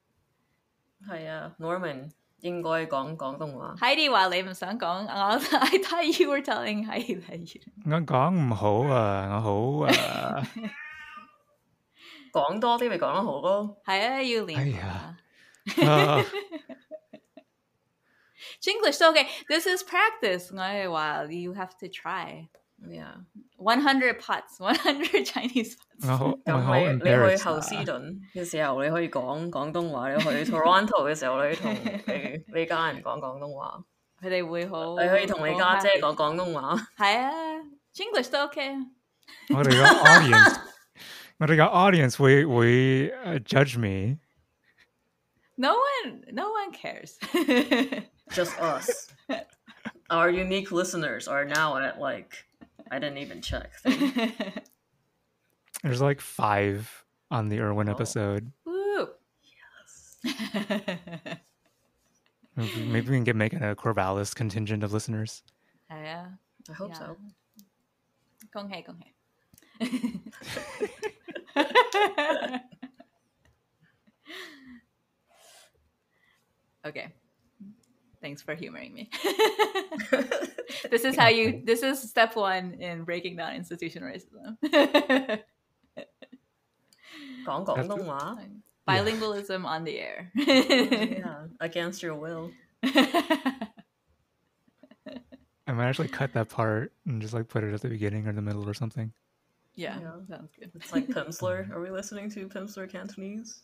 系啊，Norman 应该讲广东话。 Heidi 话你唔想讲，我 I thought you were telling Heidi that you. 我讲唔好啊，我好啊。 講多啲咪講得好咯。係啊，要練。哎呀啊 English so okay. This is practice. 我係話 you have to try. Yeah，One hundred pots, one hundred Chinese 我 pots. 好我咁好你你去 embarrassed 後斯啊頓嘅時候，你可以講廣東話；你去 Toronto 嘅時候，你同你你家人講廣東話。佢哋會好。你可以同你家姐講廣東話。係啊，English 都 OK。我哋個 audience，our audience we we uh, judge me. No one, no one cares. Just us. Our unique listeners are now at like I didn't even check. There's like five on the Irwin oh. episode. Woo! Yes. Maybe we can get making a Corvallis contingent of listeners. Oh, yeah. I hope yeah. so. Gong hei, hei. okay. Thanks for humoring me. this is how you this is step one in breaking down institutional racism. 讲广东话 Bilingualism on the air. yeah, against your will. I might actually cut that part and just like put it at the beginning or the middle or something. yeah, Yeah. sounds good. It's like Pimsleur. Are we listening to Pimsleur Cantonese?